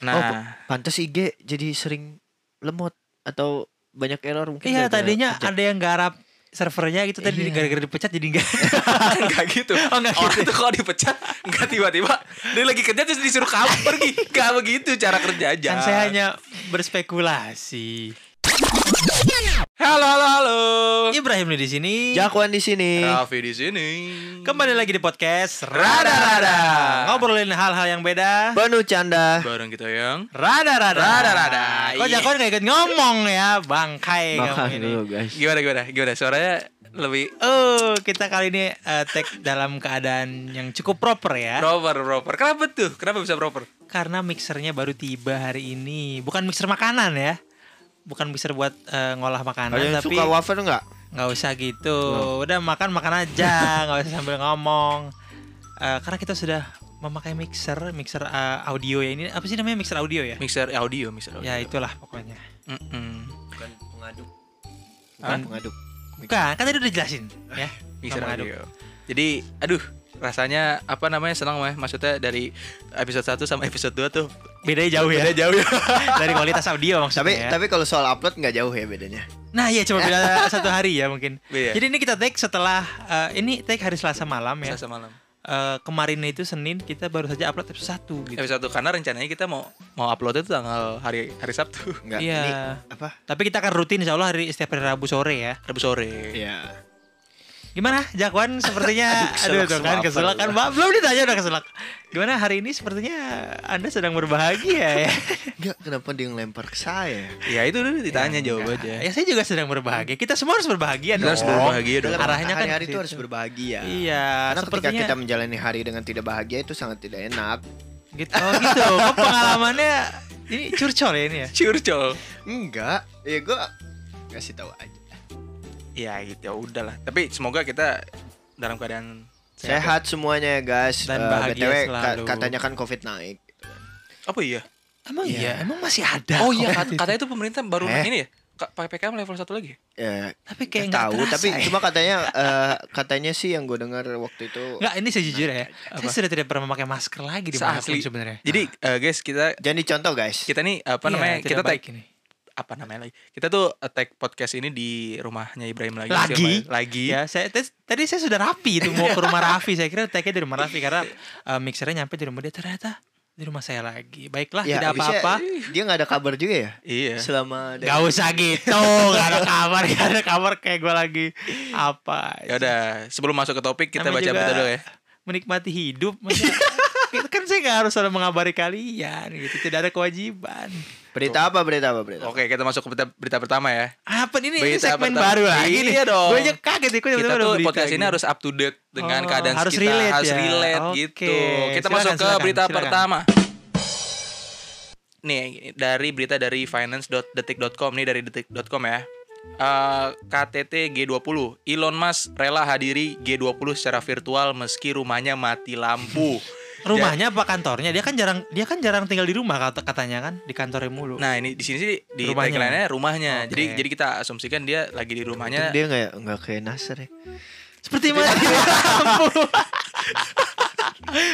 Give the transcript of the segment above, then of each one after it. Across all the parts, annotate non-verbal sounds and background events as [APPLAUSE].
Nah, Pantes IG jadi sering lemot atau banyak error mungkin. Iya tadinya ada yang garap servernya gitu tadi Iya. gara-gara dipecat jadi enggak. [LAUGHS] enggak gitu. Oh, enggak Orang gitu. tuh kalau dipecat enggak tiba-tiba dia lagi kerja terus disuruh kabur pergi. Enggak begitu cara kerja aja. kan saya hanya berspekulasi. Halo halo halo. Ibrahim nih di sini. Jakwan di sini. Raffi di sini. Kembali lagi di podcast Rada-rada. Ngobrolin hal-hal yang beda. Penuh canda. Bareng kita yang Rada-rada. Rada-rada. Kok Iya. Jakon gak ikut ngomong ya, bangkai kamu Makan ini. dulu guys. gimana gimana gimana suaranya lebih Oh, kita kali ini eh, tag dalam keadaan yang cukup proper ya. proper proper. Kenapa tuh? Kenapa bisa proper? Karena mixernya baru tiba hari ini. Bukan mixer makanan ya. Bukan mixer buat eh, ngolah makanan Ada yang tapi suka wafer nggak? nggak usah gitu. Udah makan makan aja, [LAUGHS] nggak usah sambil ngomong. Eh, karena kita sudah memakai mixer, mixer eh, audio ya ini apa sih namanya mixer audio ya? Mixer audio, mixer audio. Ya itulah pokoknya. Mm-mm. Bukan pengaduk. Bukan pengaduk. Bukan, kan tadi udah jelasin ya. Mixer audio. Jadi, aduh, rasanya apa namanya senang mah maksudnya dari episode 1 sama episode 2 tuh Bedanya jauh ya. beda jauh ya. [LAUGHS] Dari kualitas audio maksudnya. Tapi ya. tapi kalau soal upload nggak jauh ya bedanya. Nah iya cuma beda [LAUGHS] satu hari ya mungkin. Beda. Jadi ini kita take setelah eh, ini take hari Selasa malam ya. Selasa malam. Eh, kemarin itu Senin kita baru saja upload episode 1 gitu. Episode 1 karena rencananya kita mau mau upload itu tanggal hari hari Sabtu, Nggak. Iya. Ini apa? Tapi kita akan rutin insya Allah hari setiap hari Rabu sore ya. Rabu sore. Iya. Gimana Jakwan sepertinya Aduh, tuh kan keselak kan. Mbak, belum ditanya udah keselak. Gimana hari ini sepertinya Anda sedang berbahagia ya. Enggak, kenapa dia ngelempar ke saya? Ya itu dulu ditanya Ya, jawab enggak. aja. Ya saya juga sedang berbahagia. Kita semua harus berbahagia dong. harus berbahagia dong. Arahnya kan ke itu harus berbahagia. Iya, Karena ketika sepertinya kita menjalani hari dengan tidak bahagia itu sangat tidak enak. gitu. Oh gitu. Kok pengalamannya ini curcol ya ini ya? Curcol. Enggak, ya gua kasih tahu aja. Ya gitu ya udahlah. Tapi semoga kita dalam keadaan Sehat semuanya ya guys. Dan Eh, bahagia BTW, ka- selalu. katanya kan Covid naik. Apa iya? Emang Iya. iya, emang masih ada. Oh iya, kat- katanya itu pemerintah baru Eh? ini ya. Ka- PPKM level 1 lagi. Ya, Tapi kayak nggak tahu, terasa tapi ya. cuma katanya eh, katanya sih yang gue dengar waktu itu Nggak, ini sejujurnya ya. Apa? Saya sudah tidak pernah memakai masker lagi di sebenarnya. Jadi eh, guys, kita jangan dicontoh guys. kita nih apa Iya, namanya? Kita tag baik ini. Apa namanya lagi? Kita tuh tag podcast ini di rumahnya Ibrahim lagi. Lagi? Siapa- Lagi. Ya, saya tes- tadi saya sudah rapi itu mau ke rumah Raffi. Saya kira tagnya di rumah Raffi karena eh, mixernya nyampe di rumah dia ternyata di rumah saya lagi. Baiklah, Ya, tidak apa-apa. Dia nggak ada kabar juga ya? Iya. Selama dari- Gak usah gitu, gak ada kabar, gak ada kabar kayak gue lagi apa. Ya udah, sebelum masuk ke topik kita Namanya baca berita dulu ya. Menikmati hidup, [LAUGHS] kan saya gak harus selalu mengabari kalian gitu, tidak ada kewajiban. Berita apa? Berita apa? Berita. apa? Oke, kita masuk ke berita, berita pertama ya. Apa ini, ini Berita segmen pertama. baru lagi nih. Iya dong. Gue aja kaget nih, Kita tuh podcast ini gitu. harus up to date dengan Oh, keadaan harus sekitar, relate harus ya. relate Oke, gitu. Kita silakan, masuk ke silakan, berita silakan. pertama. Nih, dari berita dari finance.detik.com nih dari detik.com ya. Eh, KTT G20 Elon Musk rela hadiri G20 secara virtual meski rumahnya mati lampu. [LAUGHS] Rumahnya apa kantornya? Dia kan jarang dia kan jarang tinggal di rumah kata katanya kan, di kantornya mulu. Nah, ini di sini sih di Rumahnya. tagline-nya rumahnya. Oke. Jadi jadi kita asumsikan dia lagi di Untung rumahnya. dia nggak nggak kayak Nasir ya. Seperti mana? [LAUGHS]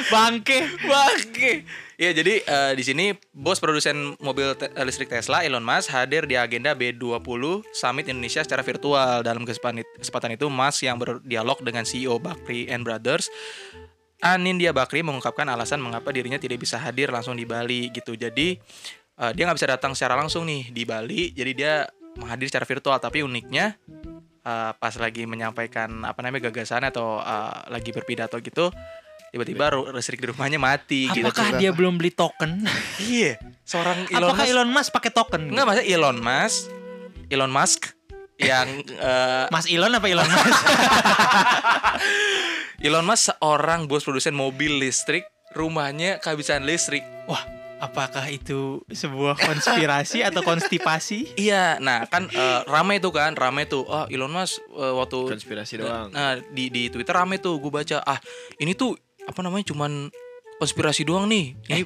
Bangke. Bangke. Ya jadi eh, di sini bos produsen mobil te- listrik Tesla Elon Musk hadir di agenda B20 Summit Indonesia secara virtual. Dalam kesempatan itu Musk yang berdialog dengan CEO Bakri and Brothers Anindya Bakri mengungkapkan alasan mengapa dirinya tidak bisa hadir langsung di Bali gitu. Jadi eh, dia nggak bisa datang secara langsung nih di Bali. Jadi dia menghadir secara virtual. Tapi uniknya eh, pas lagi menyampaikan apa namanya gagasan atau eh, lagi berpidato gitu, tiba-tiba ru- listrik di rumahnya mati gitu. Apakah dia belum beli token? Iya, seorang Elon Apakah Musk. Elon Musk pakai token? Enggak, masa Elon Musk, Elon Musk yang eh, Mas Elon apa Elon Musk? [LAUGHS] Elon Musk seorang bos produsen mobil listrik, rumahnya kehabisan listrik. Wah, apakah itu sebuah konspirasi atau konstipasi? [LAUGHS] Iya, nah kan eh, rame tuh kan, rame tuh. Oh, Elon Musk eh, waktu Konspirasi doang. Nah, di di Twitter rame tuh gue baca, ah, ini tuh apa namanya cuman konspirasi doang nih. Ini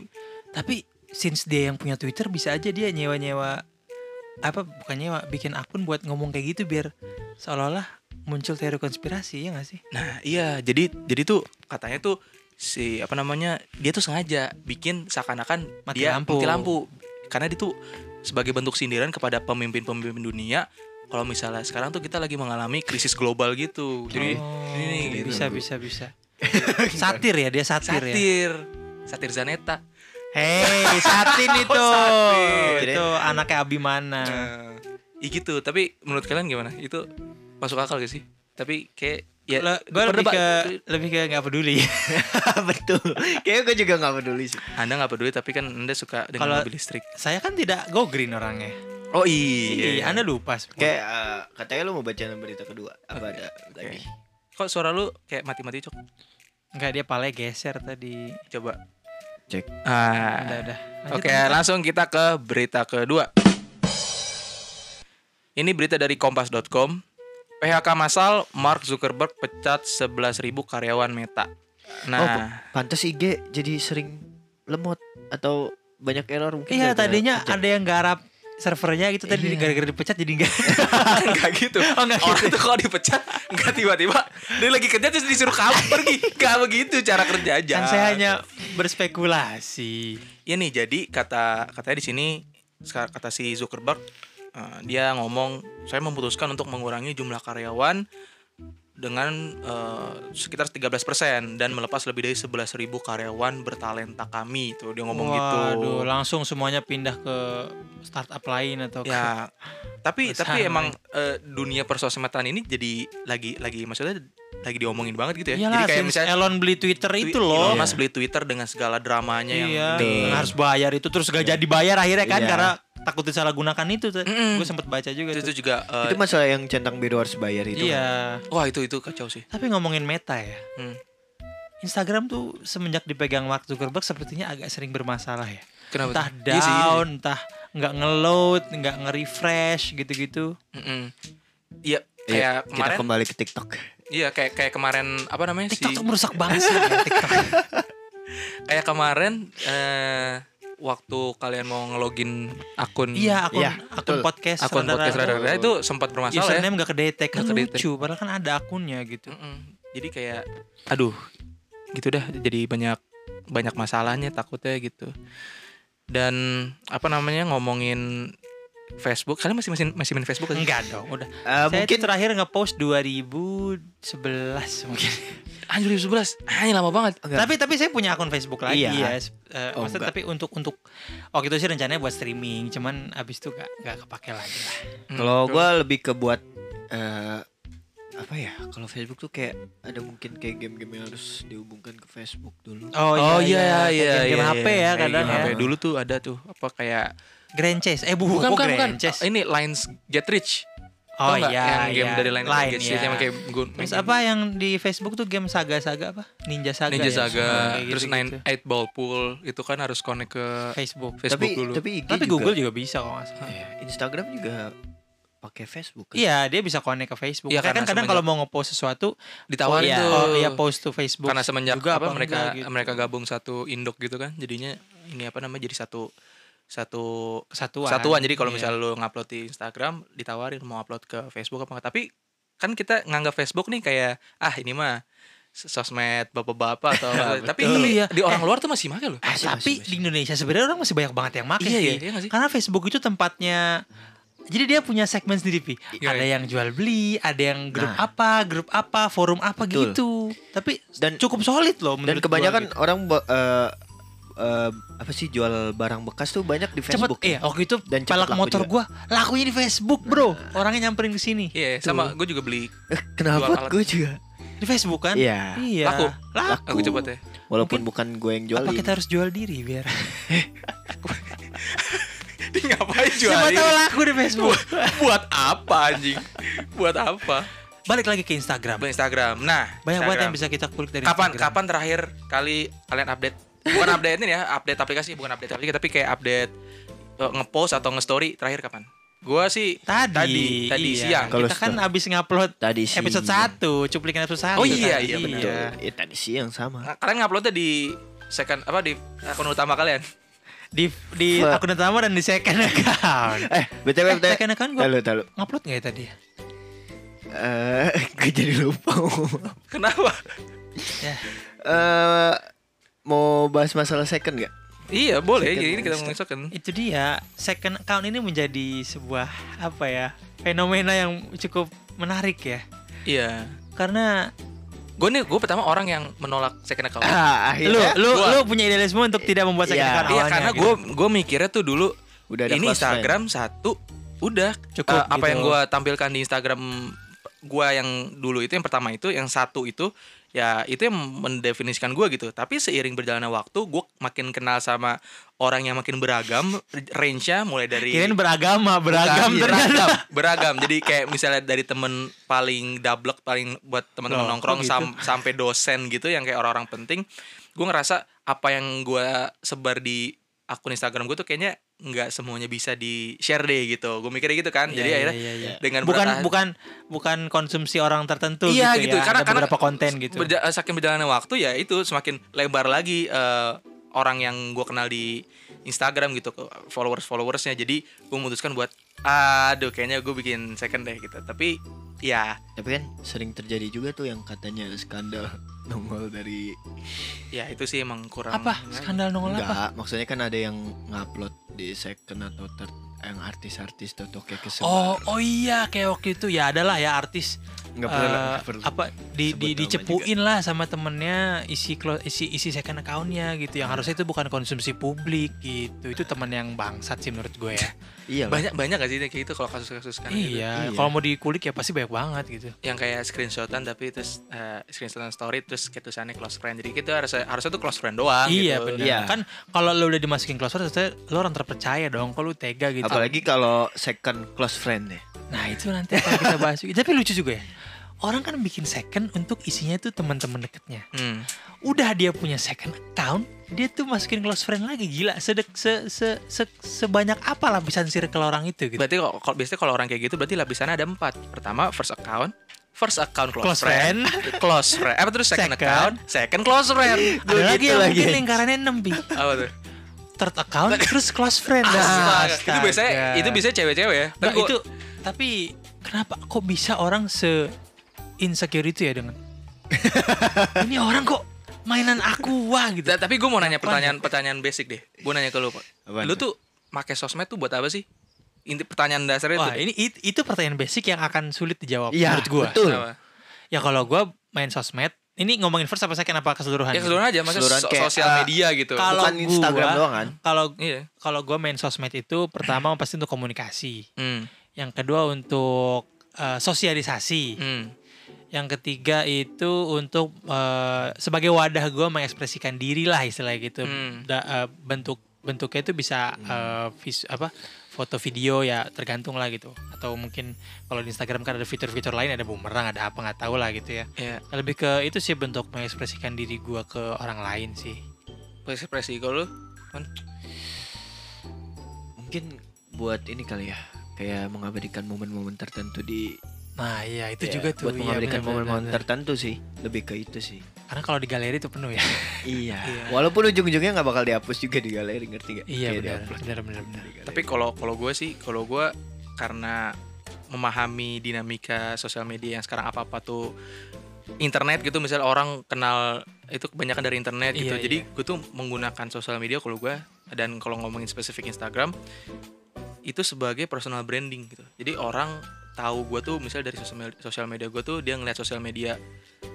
Tapi since dia yang punya Twitter bisa aja dia nyewa-nyewa apa bukan nyewa bikin akun buat ngomong kayak gitu biar seolah-olah muncul teori konspirasi ya gak sih? Nah iya jadi jadi tuh katanya tuh si apa namanya dia tuh sengaja bikin seakan-akan Mati dia lampu. mati lampu karena dia tuh sebagai bentuk sindiran kepada pemimpin-pemimpin dunia kalau misalnya sekarang tuh kita lagi mengalami krisis global gitu jadi Oh, ini gitu. bisa bisa bisa. [LAUGHS] satir ya dia satir, ya. satir satir Zaneta Hei, Satin [LAUGHS] itu. Satin. itu anaknya Abimana. Nah, ya gitu tapi menurut kalian gimana itu masuk akal gak sih tapi kayak ya gue lebih ke lebih ke nggak peduli. [LAUGHS] Betul. Kayaknya gue juga nggak peduli sih. anda nggak peduli tapi kan anda suka dengan Kalau- mobil listrik Saya kan tidak go green orangnya. oh iya, Iya, Anda lupa. semua. Kayak eh, katanya lu mau baca berita kedua. Apa ada lagi? kok suara lu kayak mati-mati cok Enggak dia palanya geser tadi. coba Cek. ah Udah udah. Lanjut, Oke, lanjut. langsung kita ke berita kedua. Ini berita dari kompas.com. PHK massal Mark Zuckerberg pecat 11.000 karyawan Meta. Oh, Nah, pantas IG jadi sering lemot atau banyak error mungkin. Iya tadinya ada yang garap servernya gitu tadi Iya. gara-gara dipecat jadi enggak. enggak [LAUGHS] gitu. Oh, nggak Orang gitu. tuh kalau dipecat enggak tiba-tiba dia lagi kerja terus disuruh kabur pergi. Enggak begitu cara kerja aja. kan saya hanya berspekulasi. Ya nih, jadi kata katanya di sini kata si Zuckerberg eh, dia ngomong saya memutuskan untuk mengurangi jumlah karyawan dengan eh, sekitar 13% dan melepas lebih dari 11.000 karyawan bertalenta kami itu dia ngomong gitu. Waduh, langsung semuanya pindah ke startup lain atau ke Ya, [LAUGHS] tapi Perusahaan tapi emang eh, dunia persosmedan ini jadi lagi lagi maksudnya lagi diomongin banget gitu ya. Iyalah, jadi kayak misalnya Elon beli Twitter itu loh. Elon Musk beli Twitter dengan segala dramanya Iya, yang harus bayar itu terus gak jadi bayar akhirnya kan Iya. karena takut disalahgunakan itu tuh. Mm-mm. Gue sempet baca juga itu, tuh. itu juga eh, Itu masalah yang centang biru harus bayar itu. kan. Iya. wah itu itu kacau sih. Tapi ngomongin Meta ya. Hmm. Instagram tuh semenjak dipegang Mark Zuckerberg sepertinya agak sering bermasalah ya. Kenapa? Entah? Iya sih, iya sih. down, entah nggak ngeload, nggak nge-refresh gitu-gitu. Mm-mm. Iya, Iya, kayak kita kemarin kembali ke TikTok. iya kayak kayak kemarin apa namanya TikTok sih? tuh merusak banget sih ya, TikTok. [LAUGHS] Kayak kemarin eh waktu kalian mau ngelogin akun Iya, akun Iya, akun betul. podcast akun Radara- podcast Radara itu sempat bermasalah ya. username gak kedetek kan Nggak kedetek. lucu padahal kan ada akunnya gitu Mm-mm. Jadi kayak aduh gitu dah jadi banyak banyak masalahnya takutnya gitu. Dan apa namanya ngomongin Facebook, kalian masih masih masih main Facebook kan? enggak dong udah Eh, saya mungkin itu terakhir ngepost 2011 [LAUGHS] mungkin Anjir 2011. Ah, ini lama banget. Enggak. tapi tapi saya punya akun Facebook lagi Iya. ya Eh, Oh, maksudnya enggak. tapi untuk untuk waktu itu sih rencananya buat streaming cuman abis itu gak gak kepake lagi lah Hmm, kalau gua lebih ke buat eh, apa ya? Kalau Facebook tuh kayak ada mungkin kayak game-game yang harus dihubungkan ke Facebook dulu. Oh iya kayak iya game, iya. HP iya. ya Kayak kadang game ya. HP. Dulu tuh ada tuh apa kayak Grand Chase eh bu bukan bukan, bukan. Grand Chase Ini Lines Get Rich. oh Tau iya yang game iya. dari Lines Line, Get Rich iya. yang kayak gun- Terus apa yang di Facebook tuh game saga-saga apa? Ninja Saga. Ninja ya? Saga, Kayak terus gitu-gitu. Nine Eight Ball Pool itu kan harus connect ke Facebook. Facebook tapi dulu. tapi IG Tapi juga, Google juga bisa kok nggak salah. Iya, Instagram juga pakai Facebook. kan? Iya, dia bisa connect ke Facebook. Iya, Makanya kan karena kadang kalau mau ngepost sesuatu, ditawarin oh, iya, tuh. oh iya post to Facebook. Karena semenjak juga apa, mereka enggak gitu. mereka gabung satu induk gitu kan, jadinya ini apa namanya jadi satu satu kesatuan. satuan. Jadi kalau Iya. misalnya lu ngupload di Instagram, ditawarin mau upload ke Facebook apa enggak. Tapi kan kita nganggap Facebook nih kayak ah ini mah sosmed bapak-bapak atau [LAUGHS] tapi Betul. di, Iya. di orang luar tuh masih make loh. Eh, Masih, tapi masih, di Indonesia sebenarnya orang masih banyak banget yang make Iya, sih. iya, iya sih? Karena Facebook itu tempatnya jadi dia punya segmen sendiri, Pi. Iya, Ada iya. yang jual beli, ada yang grup Nah. apa, grup apa, forum apa Betul. gitu. Tapi Dan- cukup solid loh Dan kebanyakan gitu. orang ba- eh, eh, apa sih jual barang bekas tuh banyak di cepet Facebook. iya waktu itu Dan laku motor juga. gua lakunya di Facebook bro orangnya nyamperin ke sini Iya, sama gue juga beli Eh, kenapa Jual alat. gue juga? di Facebook kan Iya. iya Laku. laku aku cepet ya. Walaupun Mungkin- bukan gue yang jualin. apa kita harus jual diri biar [LAUGHS] Dia ngapain jual siapa tahu laku di Facebook Buat apa anjing? Buat apa? balik lagi ke Instagram Instagram. Nah, banyak banget yang bisa kita kulik dari kapan Instagram. kapan terakhir kali kalian update bukan update ini ya update aplikasi bukan update aplikasi tapi kayak update eh, ngepost atau nge-story terakhir kapan gua sih tadi tadi tadi iya. siang Kalau kita kan story. abis ngupload Tadi sih. episode 1 cuplikan episode 1 Oh iya, iya, benar. Ya, tadi siang sama. Nah, kalian nguploadnya di second apa di akun utama kalian di di akun utama dan di second account [LAUGHS] Eh, BTW eh, BTW. second account gua Tahu tahu. ngupload nggak ya tadi Eh, [LAUGHS] gue jadi lupa. kenapa ya Eh, mau bahas masalah second gak? Iya boleh. Second Jadi ini kita ngomongin second. Itu dia second account ini menjadi sebuah apa ya fenomena yang cukup menarik ya Iya. karena Gue nih gue pertama orang yang menolak second account. Ah, lu akhirnya lu gua- lu punya idealisme untuk tidak membuat second Iya. account Iya awalnya karena gitu. gue gue mikirnya tuh dulu udah ada ini Instagram satu udah Cukup Eh, apa gitu. yang gue tampilkan di Instagram gue yang dulu itu yang pertama itu yang satu itu ya itu yang mendefinisikan gue gitu. Tapi seiring berjalannya waktu gue makin kenal sama orang yang makin beragam range-nya mulai dari Kirain beragama beragam Bukan, ternyata. beragam beragam. Jadi kayak misalnya dari temen paling dablek paling buat teman-teman Loh, nongkrong gitu? sam- sampai dosen gitu yang kayak orang-orang penting gue ngerasa apa yang gue sebar di akun Instagram gue tuh kayaknya nggak semuanya bisa di share deh gitu. Gue mikirnya gitu kan. Iya, jadi iya, akhirnya iya, iya. dengan bukan bertahan- bukan bukan konsumsi orang tertentu iya gitu, gitu, ya. karena Ada karena beberapa konten gitu. berja- eh, saking berjalannya waktu ya itu semakin lebar lagi eh, orang yang gue kenal di Instagram gitu followers followersnya jadi gue memutuskan buat aduh kayaknya gue bikin second deh gitu. Tapi ya. Tapi kan sering terjadi juga tuh yang katanya skandal nongol dari ya itu sih emang kurang apa? skandal nongol apa? Enggak maksudnya kan ada yang ngupload di second atau third yang artis-artis tuh toke kesebar. Oh oh iya kayak waktu itu. Ya adalah ya artis nggak perlu eh, nggak perlu. apa di, di dicepuin lah sama temennya isi isi isi second accountnya gitu. Yang harusnya itu bukan konsumsi publik gitu. Itu teman yang bangsat sih menurut gue ya. [LAUGHS] Iya banyak banyak gak sih kayak gitu kalau kasus-kasus kan gitu? Iya Iya. kalau mau dikulik ya pasti banyak banget gitu. Yang kayak screenshotan tapi terus eh, screenshotan story terus kayak tulisannya close friend. Jadi gitu harusnya harusnya tuh close friend doang iya gitu. benar Iya. kan kalau lo udah dimasukin close friend lo orang terpercaya dong kalau lu tega gitu. Apalagi kalau second close friend ya nah itu nanti kita bahas tapi lucu juga ya orang kan bikin second untuk isinya itu teman-teman deketnya Hmm. udah dia punya second account dia tuh masukin close friend lagi gila sedek se, se, se- sebanyak apa lapisan circle orang itu gitu Berarti kalau biasanya kalau orang kayak gitu berarti lapisannya ada empat. Pertama first account, first account close, Close friend, [LAUGHS] close friend. Apa terus second, Second. account, second close friend. ada lagi gitu yang lagi. mungkin [LAUGHS] lingkarannya 6 bi Apa tuh? third account terus close friend Astaga. [LAUGHS] Astaga. Itu biasanya itu biasanya cewek-cewek ya. Tapi Nah, gua- itu tapi kenapa kok bisa orang se insecure itu ya dengan [LAUGHS] ini orang kok mainan aku wah gitu Nah, tapi gue mau nanya Apaan pertanyaan pertanyaan basic deh. Gue nanya ke lu, Pak. Lu tuh? pakai sosmed tuh buat apa sih? Inti pertanyaan dasarnya Wah, tuh. ini it- itu pertanyaan basic yang akan sulit dijawab Iya, menurut gua. betul. Apa? Ya kalau gua main sosmed, ini ngomongin first apa second apa keseluruhan? Ya keseluruhan aja, maksudnya Keseluruhan so- kayak, sosial uh, media gitu. kalau bukan gua- Instagram doang kan Kalau Iya. kalau gua main sosmed itu pertama pasti untuk komunikasi. Hmm. Yang kedua untuk eh, sosialisasi. Hmm. Yang ketiga itu untuk eh, sebagai wadah gua mengekspresikan diri lah istilahnya gitu. Hmm. Da- eh, bentuk bentuknya itu bisa eh, vis, apa foto video ya tergantung lah gitu. Atau mungkin kalau di Instagram kan ada fitur-fitur lain ada bumerang ada apa nggak tahu lah gitu ya. Ya, lebih ke itu sih bentuk mengekspresikan diri gua ke orang lain sih. Ekspresi kalau lu mungkin buat ini kali ya kayak mengabadikan momen-momen tertentu di nah iya itu ya, juga tuh. buat iya, mengabadikan momen-momen tertentu sih lebih ke itu sih. Karena kalau di galeri itu penuh ya. [LAUGHS] Iya. [LAUGHS] Iya. walaupun ujung-ujungnya nggak bakal dihapus juga di galeri ngerti gak iya benar benar benar. Tapi kalau kalau gue sih, kalau gue karena memahami dinamika sosial media yang sekarang apa apa tuh internet gitu, misalnya orang kenal itu kebanyakan dari internet gitu. Iya, Jadi gue tuh menggunakan sosial media kalau gue dan kalau ngomongin spesifik Instagram itu sebagai personal branding gitu. Jadi orang tahu gue tuh misalnya dari sosial media, gue tuh dia ngeliat sosial media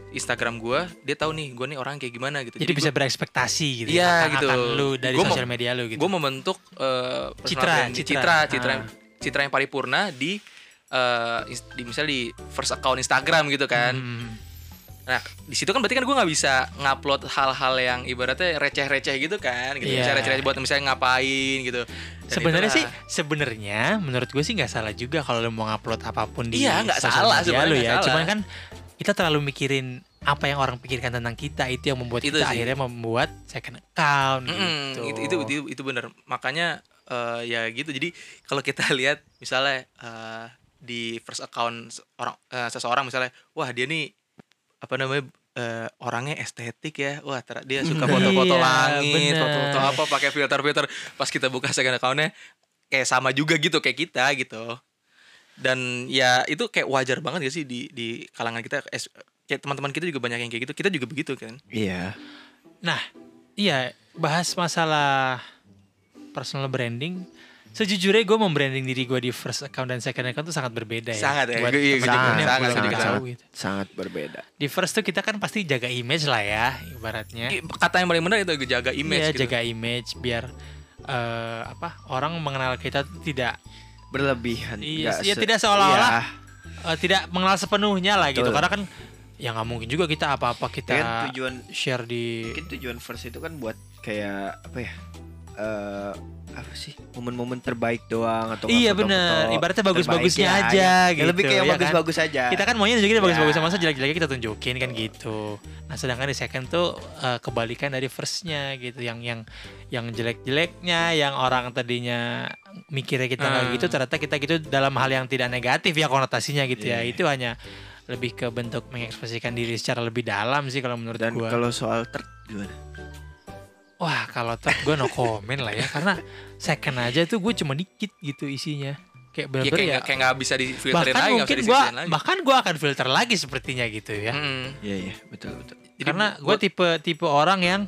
Instagram gue, dia tahu nih gue nih orang kayak gimana gitu. jadi, bisa gua- berekspektasi gitu Iya, ya, akan, gitu. lu dari Gua sosial media lu gitu gue membentuk personal Citra, citra. citra citra Ah. citra yang paripurna di ins- di misalnya di first account Instagram gitu kan Hmm. Nah di situ kan berarti kan gue nggak bisa ngupload hal-hal yang ibaratnya receh-receh gitu kan gitu misalnya receh-receh buat misalnya ngapain gitu Sebenarnya sih, sebenarnya menurut gue sih nggak salah juga kalau lu mau ngupload apa pun di Iya, nggak sosial salah, media sebenarnya nggak ya. salah. Cuman kan kita terlalu mikirin apa yang orang pikirkan tentang kita itu yang membuat Itu kita sih. akhirnya membuat second account Mm-mm, gitu. itu itu itu, itu benar makanya eh, ya gitu jadi kalau kita [LAUGHS] lihat misalnya eh, di first account orang eh, seseorang misalnya wah dia nih apa namanya eh, orangnya estetik ya. Wah ter- dia suka foto-foto Iya, langit bener. foto-foto apa pakai filter-filter. Pas kita buka second accountnya kayak sama juga gitu kayak kita gitu. Dan ya itu kayak wajar banget gak sih di di kalangan kita es- kayak teman-teman kita juga banyak yang kayak gitu kita juga begitu kan? Iya. Nah, Iya, bahas masalah personal branding. Sejujurnya gue membranding diri gue di first account dan second account tuh sangat berbeda ya. Sangat ya, Buat iya, sangat, belum sangat, tahu sangat. gitu. Sangat berbeda. Di first tuh kita kan pasti jaga image lah ya, ibaratnya. I- Kata yang paling benar itu jaga image Iya, gitu. jaga image biar eh, apa orang mengenal kita tuh tidak Berlebihan. Iya, iya, se- tidak seolah-olah. Iya. eh, tidak mengenal sepenuhnya lah gitu. Betul. Karena kan ya nggak mungkin juga kita apa-apa kita Kan tujuan share di mungkin tujuan first itu kan buat kayak apa ya? Eh apa sih momen-momen terbaik doang atau Iya bener, ibaratnya bagus-bagusnya terbaik, aja ya, gitu. yang lebih kayak ya kan? bagus-bagus aja Kita kan maunya juga bagus-bagus Ya. masa jelek-jeleknya kita tunjukin kan gitu. Nah sedangkan di second tuh eh, kebalikan dari firstnya gitu, yang yang yang jelek-jeleknya, yang orang tadinya mikirnya kita nggak Hmm. gitu, ternyata kita gitu dalam hal yang tidak negatif ya konotasinya gitu ya. Iya. Itu hanya lebih ke bentuk mengekspresikan diri secara lebih dalam sih kalau menurut dan gua. kalau soal ter gimana Wah kalau third gue no comment lah ya karena second aja tuh gue cuma dikit gitu isinya kayak Iya bener-bener kayak ya. kayak nggak bisa difilterin bahkan lagi, mungkin gue lagi. bahkan gue akan filter lagi sepertinya gitu ya. Iya iya betul betul Jadi karena gue tipe tipe orang yang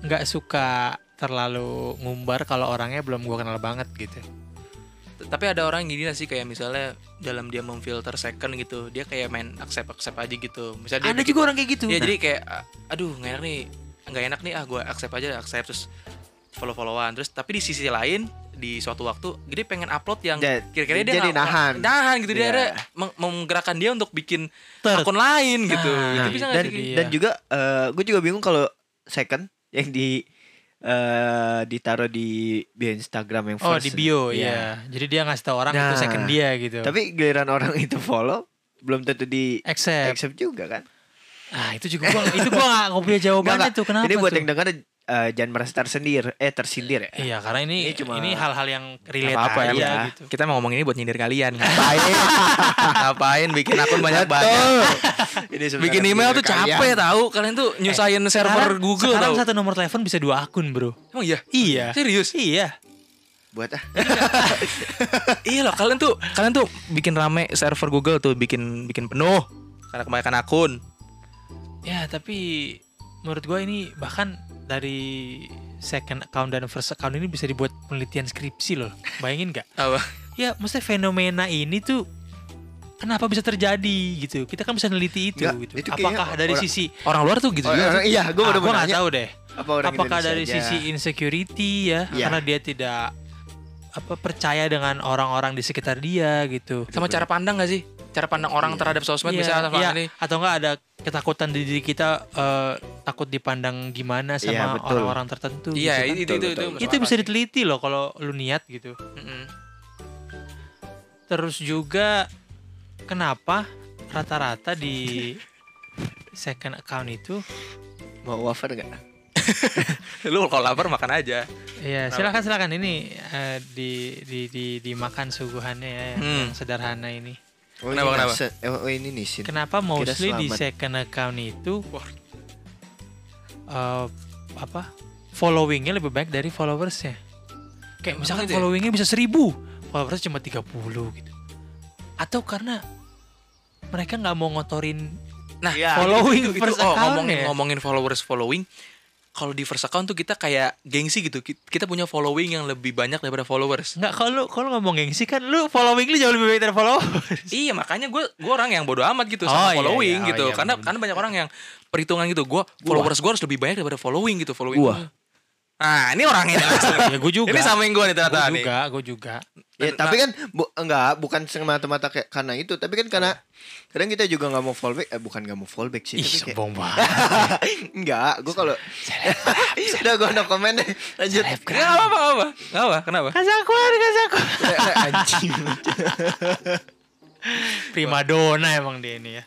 nggak suka terlalu ngumbar kalau orangnya belum gue kenal banget gitu. tapi ada orang gini lah sih kayak misalnya dalam dia memfilter second gitu dia kayak main accept accept aja gitu misalnya dia Ada bikin- juga orang kayak gitu. Iya jadi kayak aduh nggak enak nih nggak enak nih ah gue accept aja accept terus follow followan terus tapi di sisi lain di suatu waktu dia pengen upload yang kira-kira dia jadi nahan. nahan gitu dia Iya. meng- menggerakkan dia untuk bikin Third. akun lain gitu Nah, itu bisa dan sih kayak gitu? dia. dan juga gue juga bingung kalau second yang di eh ditaruh di bio Instagram yang oh first di bio ya. Jadi dia ngasih tahu orang itu Nah, second dia gitu. tapi giliran orang itu follow belum tentu di accept. accept juga kan Ah itu juga gua itu gua gak, gak punya jawabannya tuh kenapa ini buat tuh? yang dengar eh, jangan merasa tersindir eh tersindir ya Iya karena ini Ini ini, cuma- hal-hal yang relate apa-apa aja ya. gitu. kita mau ngomong ini buat nyindir kalian ngapain [LAUGHS] ngapain bikin akun banyak Betul. ini bikin email tuh kalian. capek tahu kalian tuh nyusahin server Sekarang- Google Sekarang tau satu nomor telepon bisa dua akun bro. emang iya Iya. serius Iya. buat ah [LAUGHS] iya loh kalian tuh kalian tuh bikin rame server Google tuh bikin bikin penuh karena kebanyakan akun Ya tapi menurut gua ini bahkan dari second account dan first account ini bisa dibuat penelitian skripsi loh. Bayangin nggak? [LAUGHS] apa Ya maksudnya fenomena ini tuh kenapa bisa terjadi gitu. Kita kan bisa neliti itu Nggak, gitu. itu kayaknya Apakah dari orang- sisi orang luar tuh gitu Oh, juga orang- iya gue Ah, gua mau nggak nanya tahu deh. apa orang Apakah Indonesia dari aja? sisi insecurity ya Iya. karena dia tidak apa percaya dengan orang-orang di sekitar dia gitu. sama cara pandang gak sih cara pandang orang Iya. terhadap sosmed Iya, misalnya iya. ini atau enggak ada ketakutan di diri kita eh, takut dipandang gimana Iya, sama orang-orang tertentu iya gitu kan. itu itu Betul, itu betul. itu akal bisa diteliti loh kalau lu niat gitu Mm-mm. terus juga kenapa rata-rata di second account itu mau wafer nggak [LAUGHS] lu kalau lapar makan aja ya silakan silakan ini eh, di, di di dimakan suguhannya ya yang, Hmm. yang sederhana ini oh, Kenapa, ini kenapa? eh, oh ini nih Sin. kenapa mostly di second account itu eh, apa followingnya lebih baik dari followersnya kayak misalkan gitu ya? followingnya bisa seribu followers cuma 30 gitu atau karena mereka nggak mau ngotorin nah Iya. following itu, itu, oh, ngomongin ya? ngomongin followers following kalau di first account tuh kita kayak gengsi gitu Ki- kita punya following yang lebih banyak daripada followers nggak kalau kalau ngomong gengsi kan lu following lu jauh lebih baik dari followers iya makanya gue gue orang yang bodoh amat gitu Oh, sama iya, following iya. Oh, gitu iya, karena bener. karena banyak orang yang perhitungan gitu gue followers gue harus lebih banyak daripada following gitu following Gua. Gua. ah ini orang ini [LAUGHS] ya gue juga. Ini samain gue nih gue ternyata nih. juga gue juga. Ya, Dan- tapi kan bu, enggak bukan semata-mata kayak karena itu tapi kan karena kadang kita juga nggak mau fallback eh bukan nggak mau fallback sih ih tapi kayak, sombong banget. [LAUGHS] Enggak gue kalau [LAUGHS] udah gue no komen deh lanjut. Nggak apa apa apa Nggak apa kenapa? Kasakuan kasakuan anjing. Prima dona emang dia ini ya.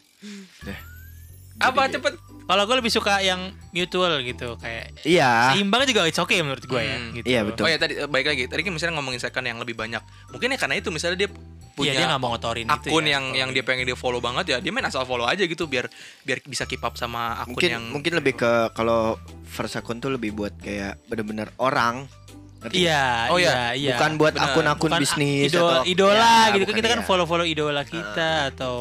Apa cepet kalau gue lebih suka yang mutual gitu kayak iya seimbang juga it's okay menurut gue ya Hmm. gitu Iya, betul. oh ya tadi eh, baik lagi tadi kan misalnya ngomongin second yang lebih banyak mungkin ya karena itu misalnya dia punya Iya dia nggak mau ngotorin itu akun ya. yang yang dia pengen dia follow banget ya dia main asal follow aja gitu biar biar bisa keep up sama akun mungkin yang mungkin lebih ke kalau first account tuh lebih buat kayak bener-bener orang Ngerti? Iya, Oh, iya, iya. bukan buat akun-akun bisnis idola, atau idola Ya, gitu kan kita kan iya. follow-follow idola kita atau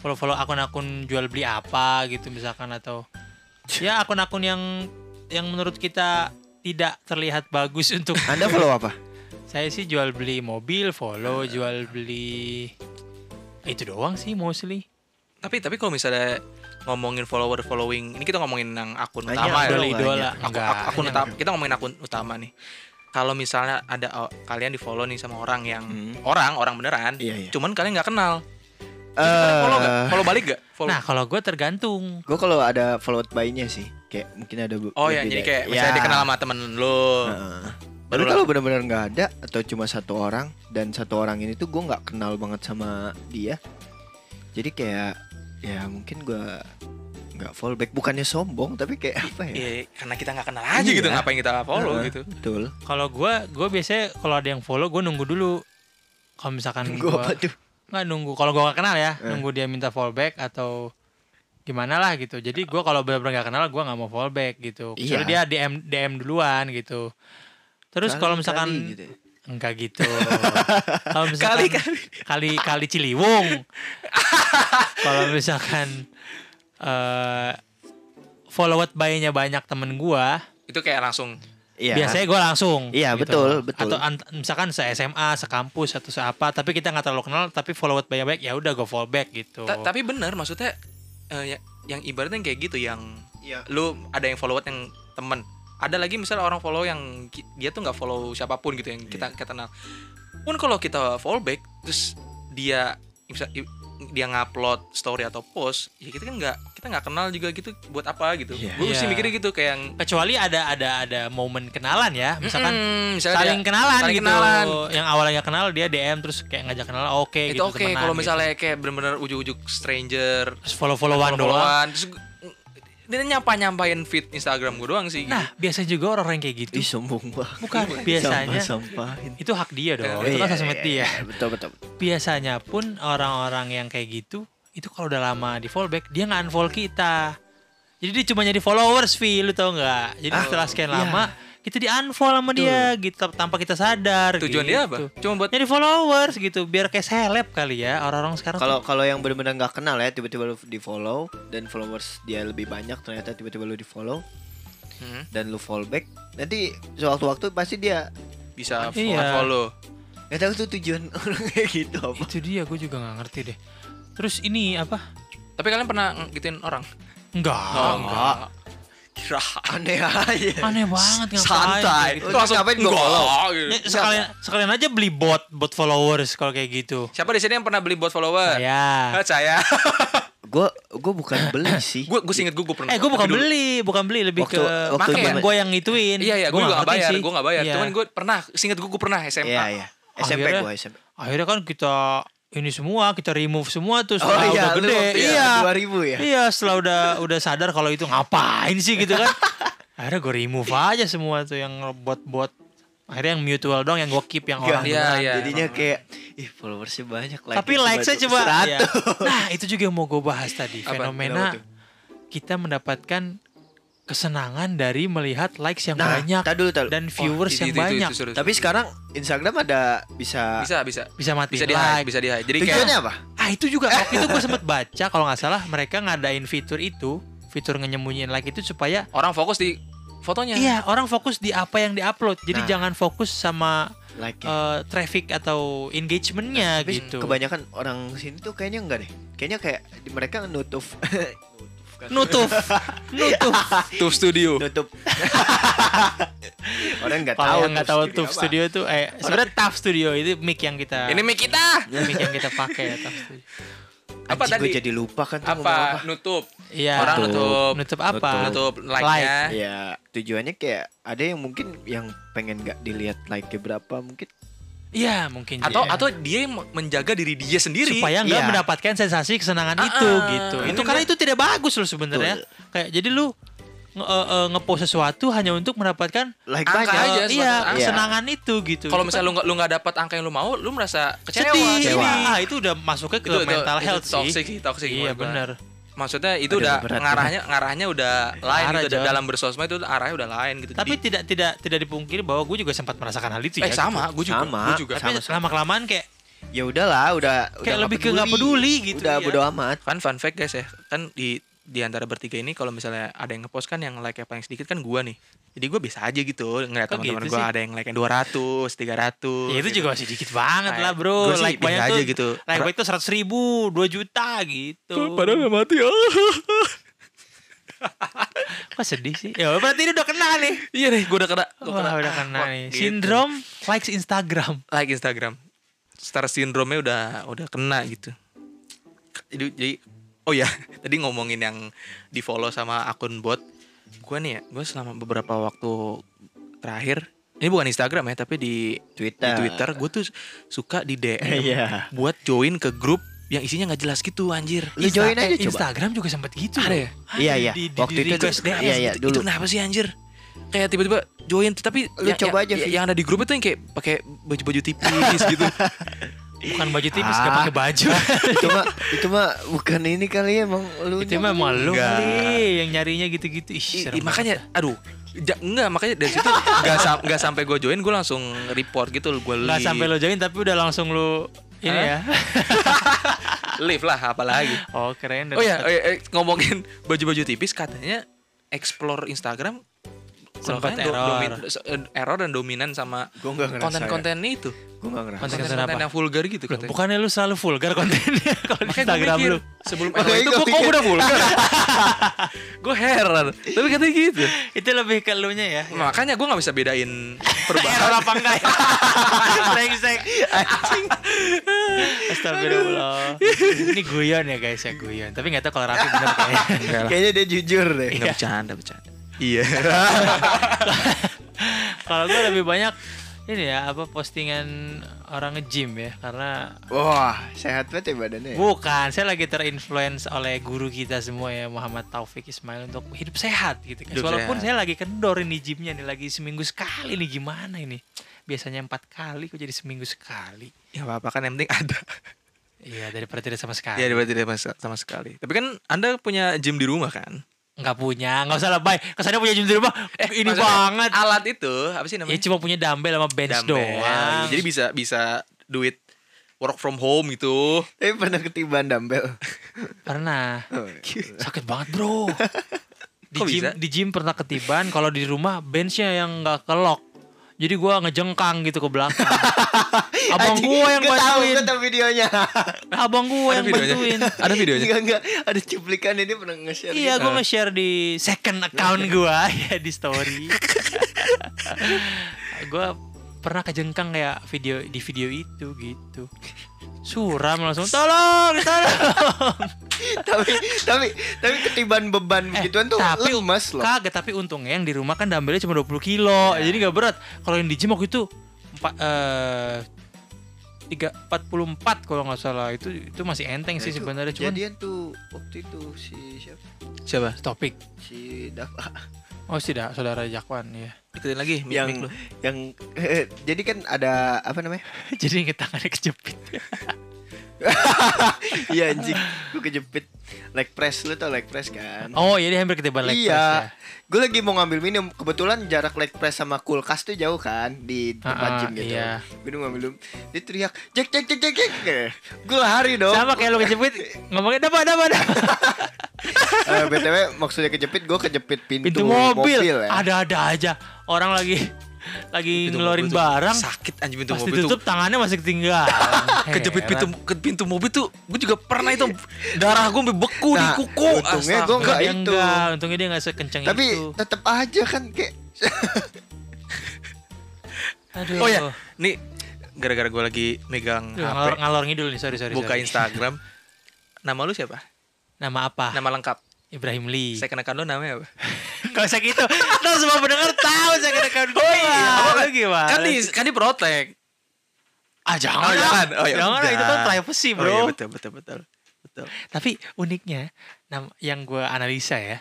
follow-follow akun-akun jual beli apa gitu misalkan atau ya akun-akun yang yang menurut kita tidak terlihat bagus [LAUGHS] untuk Anda follow apa? saya sih jual beli mobil, follow, jual beli itu doang sih mostly. Tapi tapi kalau misalnya ngomongin follower following, ini kita ngomongin yang akun Banyak utama ya. Idola. Aku, aku- akun hanya- utama. Kita ngomongin akun utama nih. Kalau misalnya ada oh, kalian di follow nih sama orang yang Hmm. orang orang beneran, Iya, iya. cuman kalian nggak kenal. Kalian follow? Eh, Follow balik gak? Follow. Nah, kalau gue tergantung. gue kalau ada followed by-nya sih, kayak mungkin ada bu- oh ya, lebih jadi kayak Ya. misalnya dikenal sama temen lo. Heeh. Baru kalau benar-benar nggak ada atau cuma satu orang dan satu orang ini tuh gue nggak kenal banget sama dia, jadi kayak ya mungkin gue nggak follow back bukannya sombong tapi kayak apa ya? Iya, karena kita nggak kenal aja Iya. gitu, ngapain kita follow Heeh, gitu. Betul. Kalau gue, gue biasanya kalau ada yang follow, gue nunggu dulu. Kalau misalkan Gue gue apa tuh? Nggak nunggu, kalau gue gak kenal ya, Eh. nunggu dia minta fallback atau gimana lah gitu. Jadi gue kalau benar-benar gak kenal, gue nggak mau fallback gitu. Kecuali dia Iya. DM DM duluan gitu. Terus kalau misalkan gitu ya. enggak gitu. [LAUGHS] kalau misalkan Kali-kali. kali kali Ciliwung. [LAUGHS] kalau misalkan eh followed by-nya banyak temen gua, Itu kayak langsung Iya. biasanya gua langsung. Iya, gitu. betul, betul. Atau misalkan se SMA, sekampus atau seapa, tapi kita nggak terlalu kenal, tapi followed by banyak, ya udah go follow back gitu. Ta- tapi bener maksudnya ya- yang ibaratnya kayak gitu yang Iya. lu ada yang follow yang temen ada lagi misalnya orang follow yang ki- dia tuh nggak follow siapa pun gitu yang kita kita kenal pun kalau kita follow back terus dia misal i- dia ngupload story atau post ya kita kan nggak kita nggak kenal juga gitu buat apa gitu Iya. gue sih Iya. mikirnya gitu kayak yang kecuali ada ada ada momen kenalan ya, misalkan mm, misalnya saling dia- kenalan saling gitu. kenalan. Yang awalnya nggak kenal dia DM terus kayak ngajak kenal, oke itu gitu. oke temenan kalau gitu. misalnya kayak bener-bener ujuk-ujuk stranger Terus follow-followan doang. follow-followan, terus gu- dia nyapa nyampain feed Instagram gue doang sih Nah, biasanya juga orang-orang yang kayak gitu. Ih sombong banget. Bukan, biasanya Sampah-sampahin. itu hak dia dong. Eh, itu kan Iya, sosmed iya, dia. iya, Betul betul. Biasanya pun orang-orang yang kayak gitu, itu kalau udah lama di follow back, dia nggak unfollow kita. Jadi dia cuma jadi followers, Vi, lu tau nggak? Jadi Ah, setelah sekian iya. lama, kita di unfollow sama dia gitu tanpa kita sadar. tujuan gitu. dia apa cuma buat Jadi followers gitu, biar kayak seleb kali ya orang-orang sekarang. Kalau kalau yang benar-benar nggak kenal ya tiba-tiba lu di follow dan followers dia lebih banyak ternyata tiba-tiba lu di follow Hmm, dan lu follow back nanti sewaktu-waktu pasti dia bisa Iya. follow nggak tahu tuh tujuan [LAUGHS] orang kayak gitu apa. itu dia, gue juga nggak ngerti deh. Terus ini apa? tapi kalian pernah gituin orang Enggak. Oh, enggak. Kira Aneh aja. Aneh banget ngapain santai. gitu. Itu langsung Ngapain gua enggak, follow? gitu. Ya, sekalian sekalian aja beli bot bot followers kalau kayak gitu. Siapa di sini yang pernah beli bot follower? Ya. Ah, saya. [LAUGHS] Gue gue bukan beli sih. gue gue inget gue gue pernah. Eh gue bukan beli, bukan beli lebih Waktu- ke waktu zaman- gue yang ngituin. Iya iya, gue gak bayar, sih. gue gak bayar. Iya. Cuman gue pernah, seinget gue gue pernah SMA. Iya iya. SMP gue SMP. akhirnya kan kita ini semua kita remove semua tuh Oh setelah iya, udah gede. itu Iya. 2000 ya. Iya, setelah udah udah sadar kalau itu ngapain sih gitu kan. [LAUGHS] akhirnya gue remove aja semua tuh yang bot-bot. Akhirnya yang mutual dong yang gue keep yang orang Iya, iya. Jadinya kayak ih followersnya banyak like Tapi likes-nya coba. seratus. ya. Nah, itu juga yang mau gue bahas tadi. Apa? Fenomena tuh? kita mendapatkan kesenangan dari melihat likes yang Nah, banyak dulu, tar dulu. dan viewers Itu- yang itu- itu- banyak. itu seru. Tapi sekarang Instagram ada bisa bisa bisa bisa mati bisa di like. bisa di hide. Jadi kayak tujuannya apa? Ah, itu juga waktu itu gue sempet baca kalau nggak salah mereka ngadain fitur itu, fitur ngenyembunyiin like itu supaya orang fokus di fotonya. iya, orang fokus di apa yang diupload. Jadi Nah. jangan fokus sama Like eh, traffic atau engagementnya Tapi gitu. kebanyakan orang sini tuh kayaknya enggak deh. Kayaknya kayak mereka nutup [LAUGHS] Nutup, nutup. Tuh studio. nutup. [LAUGHS] orang nggak tahu. Yang nggak tahu studio Tuf apa. Studio tuh, eh sebenarnya Tuf Studio itu mic yang kita, Ini mic kita. mic yang kita pakai ya Tuf Studio. Apa gua tadi? jadi lupa kan tuh Apa? apa. Nutup. Iya. Orang Nutup. nutup. Nutup apa? Nutup Like. like-nya. Ya tujuannya kayak ada yang mungkin yang pengen nggak dilihat like berapa mungkin. Iya mungkin Atau juga. atau dia menjaga diri dia sendiri. supaya nggak Iya. mendapatkan sensasi kesenangan Ah, itu ah. gitu. Ini Itu karena itu tidak bagus loh sebenarnya. Kayak jadi lu nge eh, ngepost sesuatu hanya untuk mendapatkan Like Angka banyak. aja. eh, iya sesuatu. Iya. kesenangan itu gitu. Kalau Itu misalnya lu nggak lu nggak dapat angka yang lu mau, lu merasa kecewa. kecewa. Ah, itu udah masuknya ke Itu- itu- mental itu health toxic sih. sih, toxic Iya benar. Maksudnya itu Aduh, udah berat ngarahnya ngarahnya udah lain Arah, gitu dalam bersosmed itu arahnya udah lain gitu. Tapi Jadi- tidak tidak tidak dipungkiri bahwa gue juga sempat merasakan hal itu eh ya. sama, gitu. gue juga, Sama. gua juga. Tapi lama kelamaan kayak Ya udahlah, udah Kayak udah lebih ke nggak peduli gitu, Udah iya. bodo amat. Kan fun fact guys ya, kan di di antara bertiga ini kalau misalnya ada yang ngepost kan yang like yang paling sedikit kan gua nih. Jadi gua biasa aja gitu ngeliat Kok teman-teman gitu gua sih? ada yang like 200, 300. Ya itu gitu. juga masih dikit banget Kayak lah bro. gua sih Like banyak aja tuh. gitu. Like banyak tuh seratus ribu, 2 juta gitu. Padahal gak mati ya. [LAUGHS] Kok sedih sih? Ya berarti ini udah kena nih. [LAUGHS] iya nih, gua udah kena. Gua Wah kena. udah kena Wah, nih. gitu. Sindrom likes Instagram. like Instagram. Star syndrome-nya udah udah kena gitu. Jadi, jadi oh ya, [LAUGHS] tadi ngomongin yang di-follow sama akun bot. Gua nih ya, gua selama beberapa waktu terakhir ini bukan Instagram ya, tapi di Twitter. di Twitter gue tuh suka di DM Iya. buat join ke grup yang isinya nggak jelas gitu anjir. Lu join Insta- aja eh, coba. Instagram juga sempat gitu. Ada ya? Iya, iya. Di, di, Waktu di itu request DM. iya, iya. itu, dulu. itu kenapa sih anjir? Kayak tiba-tiba join tapi Lu coba aja, yang, yang ada di grup itu yang kayak pakai baju-baju tipis gitu. [LAUGHS] Bukan baju tipis, Ah. gak pakai baju. [LAUGHS] itu mah itu mah bukan ini kali ya emang lu itu mah emang lu Enggak. kali yang nyarinya gitu-gitu. Ih, I- serem i- makanya aduh ja, enggak makanya dari situ enggak sam- enggak sampai gue join gue langsung report gitu gue banget. Nggak leave. sampai lo join tapi udah langsung lu ini ya. [LAUGHS] leave lah apalagi. Oh keren. Oh ya, eh, eh, ngomongin baju-baju tipis katanya explore Instagram Do- error. domin- eh, error dan dominan sama konten-konten itu. gua enggak ngerasa Konten-konten yang vulgar gitu Loh, katanya. bukannya lu selalu vulgar kontennya [LAUGHS] kalau di gue Instagram mikir lu. sebelum error itu gue kok udah vulgar. [LAUGHS] gue heran. Tapi katanya gitu. Itu lebih ke lu nya ya. Makanya gue nggak bisa bedain Error perubahan. apa enggak ya? [LAUGHS] Brengsek. Astagfirullah. Ini guyon ya guys ya guyon. Tapi nggak tahu kalau Raffi bener kayaknya. Kayaknya dia jujur deh Enggak bercanda, bercanda. Iya. [LAUGHS] Kalau gue lebih banyak ini ya apa postingan orang nge-gym ya karena wah sehat banget ya badannya ya? bukan saya lagi terinfluence oleh guru kita semua ya Muhammad Taufik Ismail untuk hidup sehat gitu kan. Hidup Walaupun sehat. saya lagi kendor ini gymnya nih lagi seminggu sekali nih gimana ini? Biasanya empat kali kok jadi seminggu sekali. ya apa-apa kan yang penting ada. Iya daripada tidak sama sekali. Ya berarti tidak sama sekali. Tapi kan Anda punya gym di rumah kan? Nggak punya nggak usah lebay. Kesannya punya gym di rumah ini Maksudnya banget. Alat itu apa sih ya namanya? cuma punya dumbbell sama bench Dumbbell. doang. Jadi bisa bisa duit work from home gitu. tapi pernah ketiban dumbbell? [LAUGHS] Pernah. Oh, sakit banget bro. [LAUGHS] Di Kok gym bisa? di gym pernah ketiban. Kalau di rumah benchnya yang nggak kelok jadi gua ngejengkang gitu ke belakang [LAUGHS] abang gua yang gua tahu, bantuin gua tahu videonya abang gua Ada yang videonya? bantuin [LAUGHS] Ada videonya? enggak enggak ada cuplikan ini pernah nge-share Iya, gitu. gue nge-share di second account gue [LAUGHS] ya di story. gue pernah kejengkang kayak video di video itu gitu. Suram langsung tolong, tolong. [LAUGHS] tapi tapi tapi ketiban beban Eh, begituan tuh tapi- lemas loh. Kagak, tapi untungnya yang di rumah kan dumbbellnya cuma 20 kilo. Jadi nggak berat. Kalau yang di gym waktu itu empat eh tiga empat puluh empat kalau nggak salah. Itu itu masih enteng Ya, sih sebenarnya. Cuman jadian tuh waktu itu si siapa? Siapa? topik. Si Dava oh tidak saudara Jakwan ya Ikutin lagi mic- yang lu. yang eh, [LAUGHS] jadi kan ada apa namanya? [LAUGHS] Jadi inget tangannya kejepit [LAUGHS] iya anjing. Gue kejepit. Leg press lu tau leg press kan? Oh iya dia hampir ketiban leg press ya. iya gue lagi mau ngambil minum. Kebetulan jarak leg press sama kulkas tuh jauh kan di tempat Ah, ah, gym gitu. iya. gue ngambil minum dia teriak cek cek cek cek cek gue lari dong. Sama kayak lo kejepit ngomongnya dapat dapat dapat. [LAUGHS] Eh, btw maksudnya kejepit gue kejepit pintu, Pintu mobil, ya. Ada-ada aja. Orang lagi [LAUGHS] lagi Pintu ngeluarin mobil tuh barang sakit anjing pintu pas mobil tuh. ditutup tangannya masih ketinggalan. [LAUGHS] Kejepit pintu ke pintu mobil tuh gue juga pernah itu [LAUGHS] darah gue sampai beku di Nah, kuku. untungnya Enggak, Nggak itu. enggak, untungnya dia enggak sekencang tapi itu. tetep aja kan kayak Aduh. Oh ya, nih gara-gara gue lagi megang Aduh, HP, ngalor, ngalor ngidul nih, sorry sorry. buka sorry. Instagram. Nama lu siapa? Nama apa? Nama lengkap. Ibrahim Lee. Saya kenakan lu namanya apa? [LAUGHS] Gak usah gitu. Nah, semua pendengar tahu saya kena kawan gue. Oh iya. Lu gimana? Kan di kan di protek. Ah jangan. Oh, jangan. Oh, ya jangan lah, itu kan privacy, Bro. Oh iya betul betul betul. Betul. Tapi uniknya, nam yang gue analisa ya,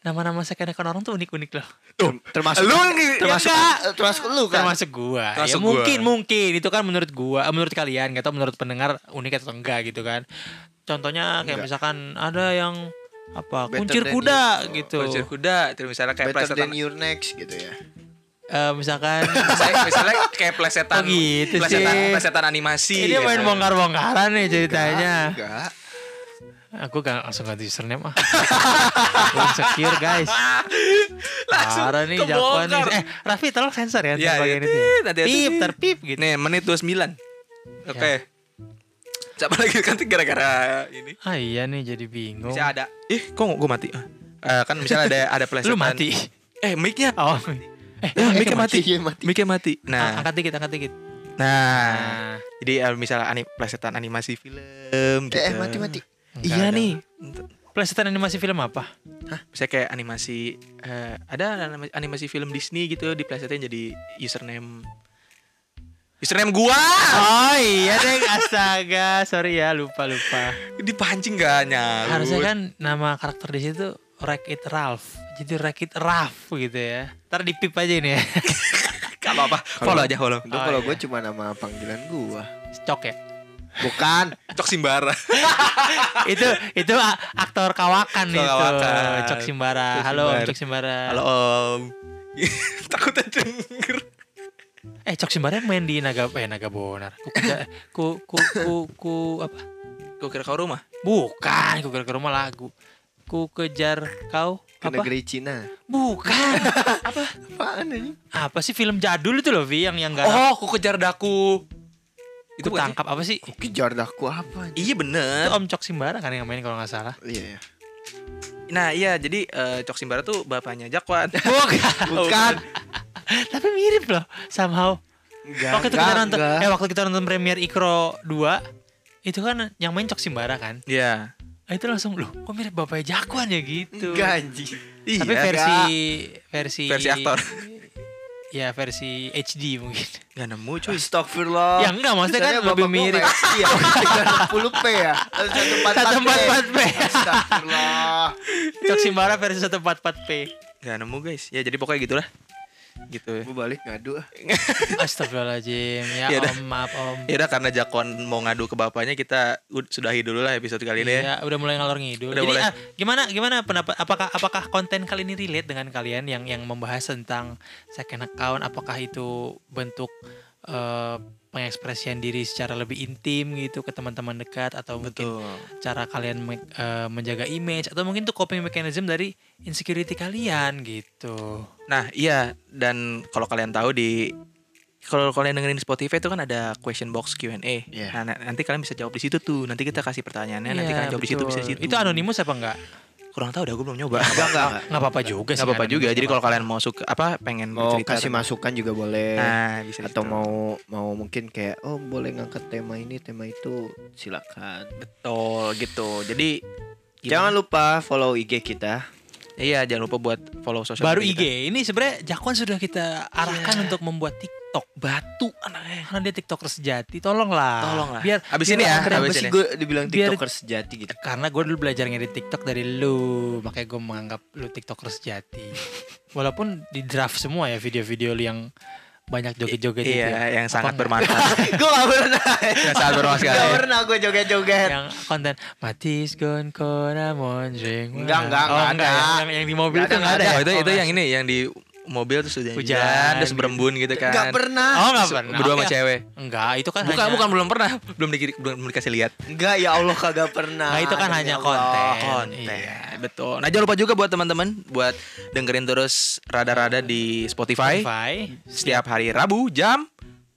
nama-nama second account orang tuh unik-unik loh. Ter- termasuk Lu termasuk ya enggak. termasuk lu kan Termasuk gua. Termasuk ya mungkin gua. mungkin itu kan menurut gua, eh, menurut kalian, gak tau menurut pendengar unik atau enggak gitu kan. Contohnya kayak Enggak. misalkan ada yang apa Better kuncir kuda you. gitu. Kuncir kuda, terus misalnya kayak better plesetan. than your next gitu ya Eh, misalkan [LAUGHS] misalnya, misalnya kayak plesetan, Oh gitu plesetan, sih. plesetan animasi. ini main gitu. bongkar-bongkaran nih ceritanya. enggak Aku gak langsung ganti username ah. Insecure guys. [LAUGHS] Langsung Parah nih Jakwan nih. Eh Raffi tolong sensor ya. Ya, bagian ya, itu ya. Pip terpip gitu. Nih menit 29 Oke Siapa lagi kan gara-gara ini Ah iya nih jadi bingung. Bisa ada Ih kok gue mati Eh, Kan misalnya ada ada [LAUGHS] plesetan Lu mati. Eh mic-nya Oh. Eh, Eh, mic-nya mati. Iya, mati. Mic-nya mati ah, Nah angkat dikit, angkat dikit. Nah Nah, Jadi eh, misalnya anim, plesetan animasi film gitu Eh, mati mati. enggak Iya ada. nih Plesetan animasi film apa? Misalnya kayak animasi eh, Ada anima- animasi film Disney gitu Di plesetin jadi username Username gua Oh iya deh, astaga. Sorry ya, lupa lupa. Dipancing gak nyaut Harusnya kan nama karakter di situ Wreck It Ralph. Jadi Wreck It Ralph gitu ya. Ntar di pip aja ini ya. [LAUGHS] Gak apa-apa Follow aja follow Itu Oh, kalau iya. gue cuma nama panggilan gua. Cok ya. Bukan. [LAUGHS] Cok Simbara [LAUGHS] itu itu aktor kawakan itu. Kawakan. Cok Simbara. Cok Halo. Cok Simbara. Halo om Takutnya denger Eh Cok Simbara main di Naga eh Naga Bonar. Ku ku ku ku, ku apa? Gue kira kau rumah Bukan, ku kira ke rumah lagu. Ku kejar kau Ke apa? negeri Cina. Bukan. [LAUGHS] Apaan ini? apa sih film jadul itu loh Vi yang yang gak Oh aku kejar daku itu tangkap apa sih? Kejar daku apa? Iya Itu bener Om Cok Simbara kan yang main kalau nggak salah. Iya. iya. Nah iya jadi eh, Cok Simbara tuh bapaknya Jakwan Bukan. [LAUGHS] Bukan. Tapi mirip loh somehow. Enggak. waktu itu kita enggak, nonton enggak. eh waktu kita nonton premier Ikro 2 itu kan yang main Cok Simbara kan. Iya Ah, itu langsung loh kok mirip bapaknya Jakwan ya gitu. Enggak anjing. Iya Tapi versi versi Versi aktor. Ya versi HD mungkin. Gak nemu cuy Astagfirlah. Ya enggak, maksudnya kan Misalnya lebih bapak gua mirip. [LAUGHS] Iya, 360 p ya. 144 144p. Astagfirullah. Cok Simbara versi 144p. Gak nemu guys Ya jadi pokoknya gitulah Gitu Gue balik ngadu ah. [LAUGHS] Astagfirullahaladzim Ya Ya om maaf om Ya udah karena Jakwan mau ngadu ke bapaknya kita ud- sudahi dulu lah episode kali ini ya. Iya, udah mulai ngalor ngidul. Udah Jadi mulai. ah, gimana gimana pendapat apakah apakah konten kali ini relate dengan kalian yang yang membahas tentang second account apakah itu bentuk eh, pengekspresian diri secara lebih intim gitu ke teman-teman dekat atau mungkin Betul. cara kalian me- eh, menjaga image atau mungkin itu coping mechanism dari insecurity kalian gitu. Nah iya dan kalau kalian tahu di kalau kalian dengerin Spotify itu kan ada question box Q&A. Iya. Nah, na- nanti kalian bisa jawab di situ tuh. Nanti kita kasih pertanyaannya. nanti Iya, kalian jawab di situ bisa di betul. situ. Itu anonimus apa enggak? Kurang tahu dah gue belum nyoba. Enggak enggak. [LAUGHS] Nggak apa-apa juga sih. Nggak apa-apa juga. Jadi kalau kalian mau suka apa pengen Mau bercerita kasih masukan juga boleh. Nah, bisa atau gitu. mau mau mungkin kayak oh boleh ngangkat tema ini tema itu silakan betul gitu. Jadi jangan lupa follow IG kita Iya, jangan lupa buat follow sosial Baru media IG. Ini sebenarnya Jakwan sudah kita arahkan Iya. untuk membuat TikTok. Batu anaknya. Karena dia TikToker sejati. Tolonglah. Tolonglah. Biar Abis biar ini ya, ada- kenapa abis sih ini. gue dibilang Biar- tiktoker sejati gitu Karena gue dulu belajar ngedit TikTok dari lu, makanya gue menganggap lu TikToker sejati. [LAUGHS] Walaupun di draft semua ya video-video lu yang banyak joget-joget itu. Iya, ya. yang Apa sangat enggak? bermanfaat. [LAUGHS] gue gak pernah yang sangat bermanfaat sekali. gak pernah gue joget-joget yang konten Matis gon kona monjeng. Enggak, enggak, oh, enggak enggak. ada. Yang, yang di mobil Enggak itu enggak ada. enggak ya? Oh, itu itu enggak. yang ini yang di mobil terus hujan, Hujan, terus gitu. berembun gitu kan. Gak pernah Oh, enggak Terus pernah. Berdua sama cewek. Enggak, itu kan Bukan, hanya bukan belum pernah, belum di, belum, belum dikasih lihat. Enggak ya Allah kagak pernah Nah, itu kan Demi hanya Allah. konten. Konten, Iya. betul. Nah jangan lupa juga buat teman-teman buat dengerin terus rada-rada di Spotify, Spotify. setiap hari Rabu jam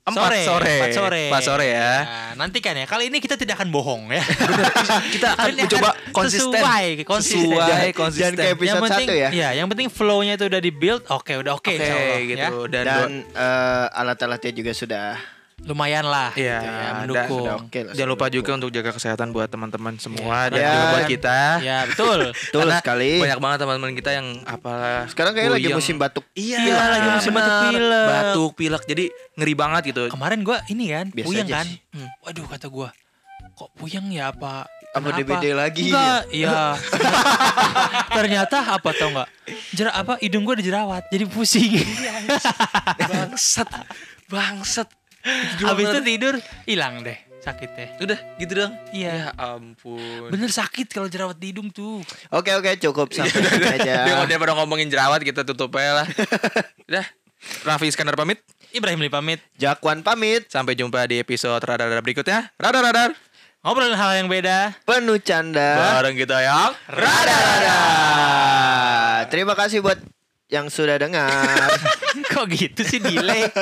4 sore. sore. 4 sore. 4 sore ya. Nah, nantikan ya. Kali ini kita tidak akan bohong ya. [LAUGHS] Kita akan mencoba konsisten. Sesuai, konsisten. Sesuai, konsisten. jangan kayak episode yang penting, satu ya. Iya, yang penting flow-nya itu udah di build. Oke, udah oke. Insya Allah, gitu. ya. Dan, dan eh, alat-alatnya juga sudah Lumayan lah. Iya, gitu ya, mendukung. sudah oke lah jangan lupa sudah juga untuk jaga kesehatan buat teman-teman semua Iya, dan karena- juga buat Ya. kita. Ya, betul. [LAUGHS] betul Karena sekali Banyak banget teman-teman kita yang apalah sekarang kayak lagi musim batuk Iya, Iya, lagi musim batuk pilek. Batuk pilek. Jadi ngeri banget gitu. Kemarin gua ini kan, Biasa puyeng aja kan. sih. Hmm. Waduh, kata gua. Kok puyeng ya apa? apa? DBD lagi Enggak, iya. [LAUGHS] Ternyata apa tau enggak? Jera apa hidung gua ada jerawat, jadi pusing. Bangsat. Bangsat. Habis itu tidur hilang deh sakitnya. Udah gitu dong. Iya. Ya ampun. Bener sakit kalau jerawat di hidung tuh. oke oke cukup sampai sini aja Dia kalau daripada ngomongin jerawat kita tutup aja lah. [LAUGHS] Udah. Raffi Iskandar pamit. Ibrahim Li pamit. Jakwan pamit Sampai jumpa di episode radar-radar berikutnya. Radar-radar. ngobrolin hal yang beda. Penuh canda. Bareng kita yang Rada-rada. Terima kasih buat yang sudah dengar. [LAUGHS] Kok gitu sih delay? [LAUGHS]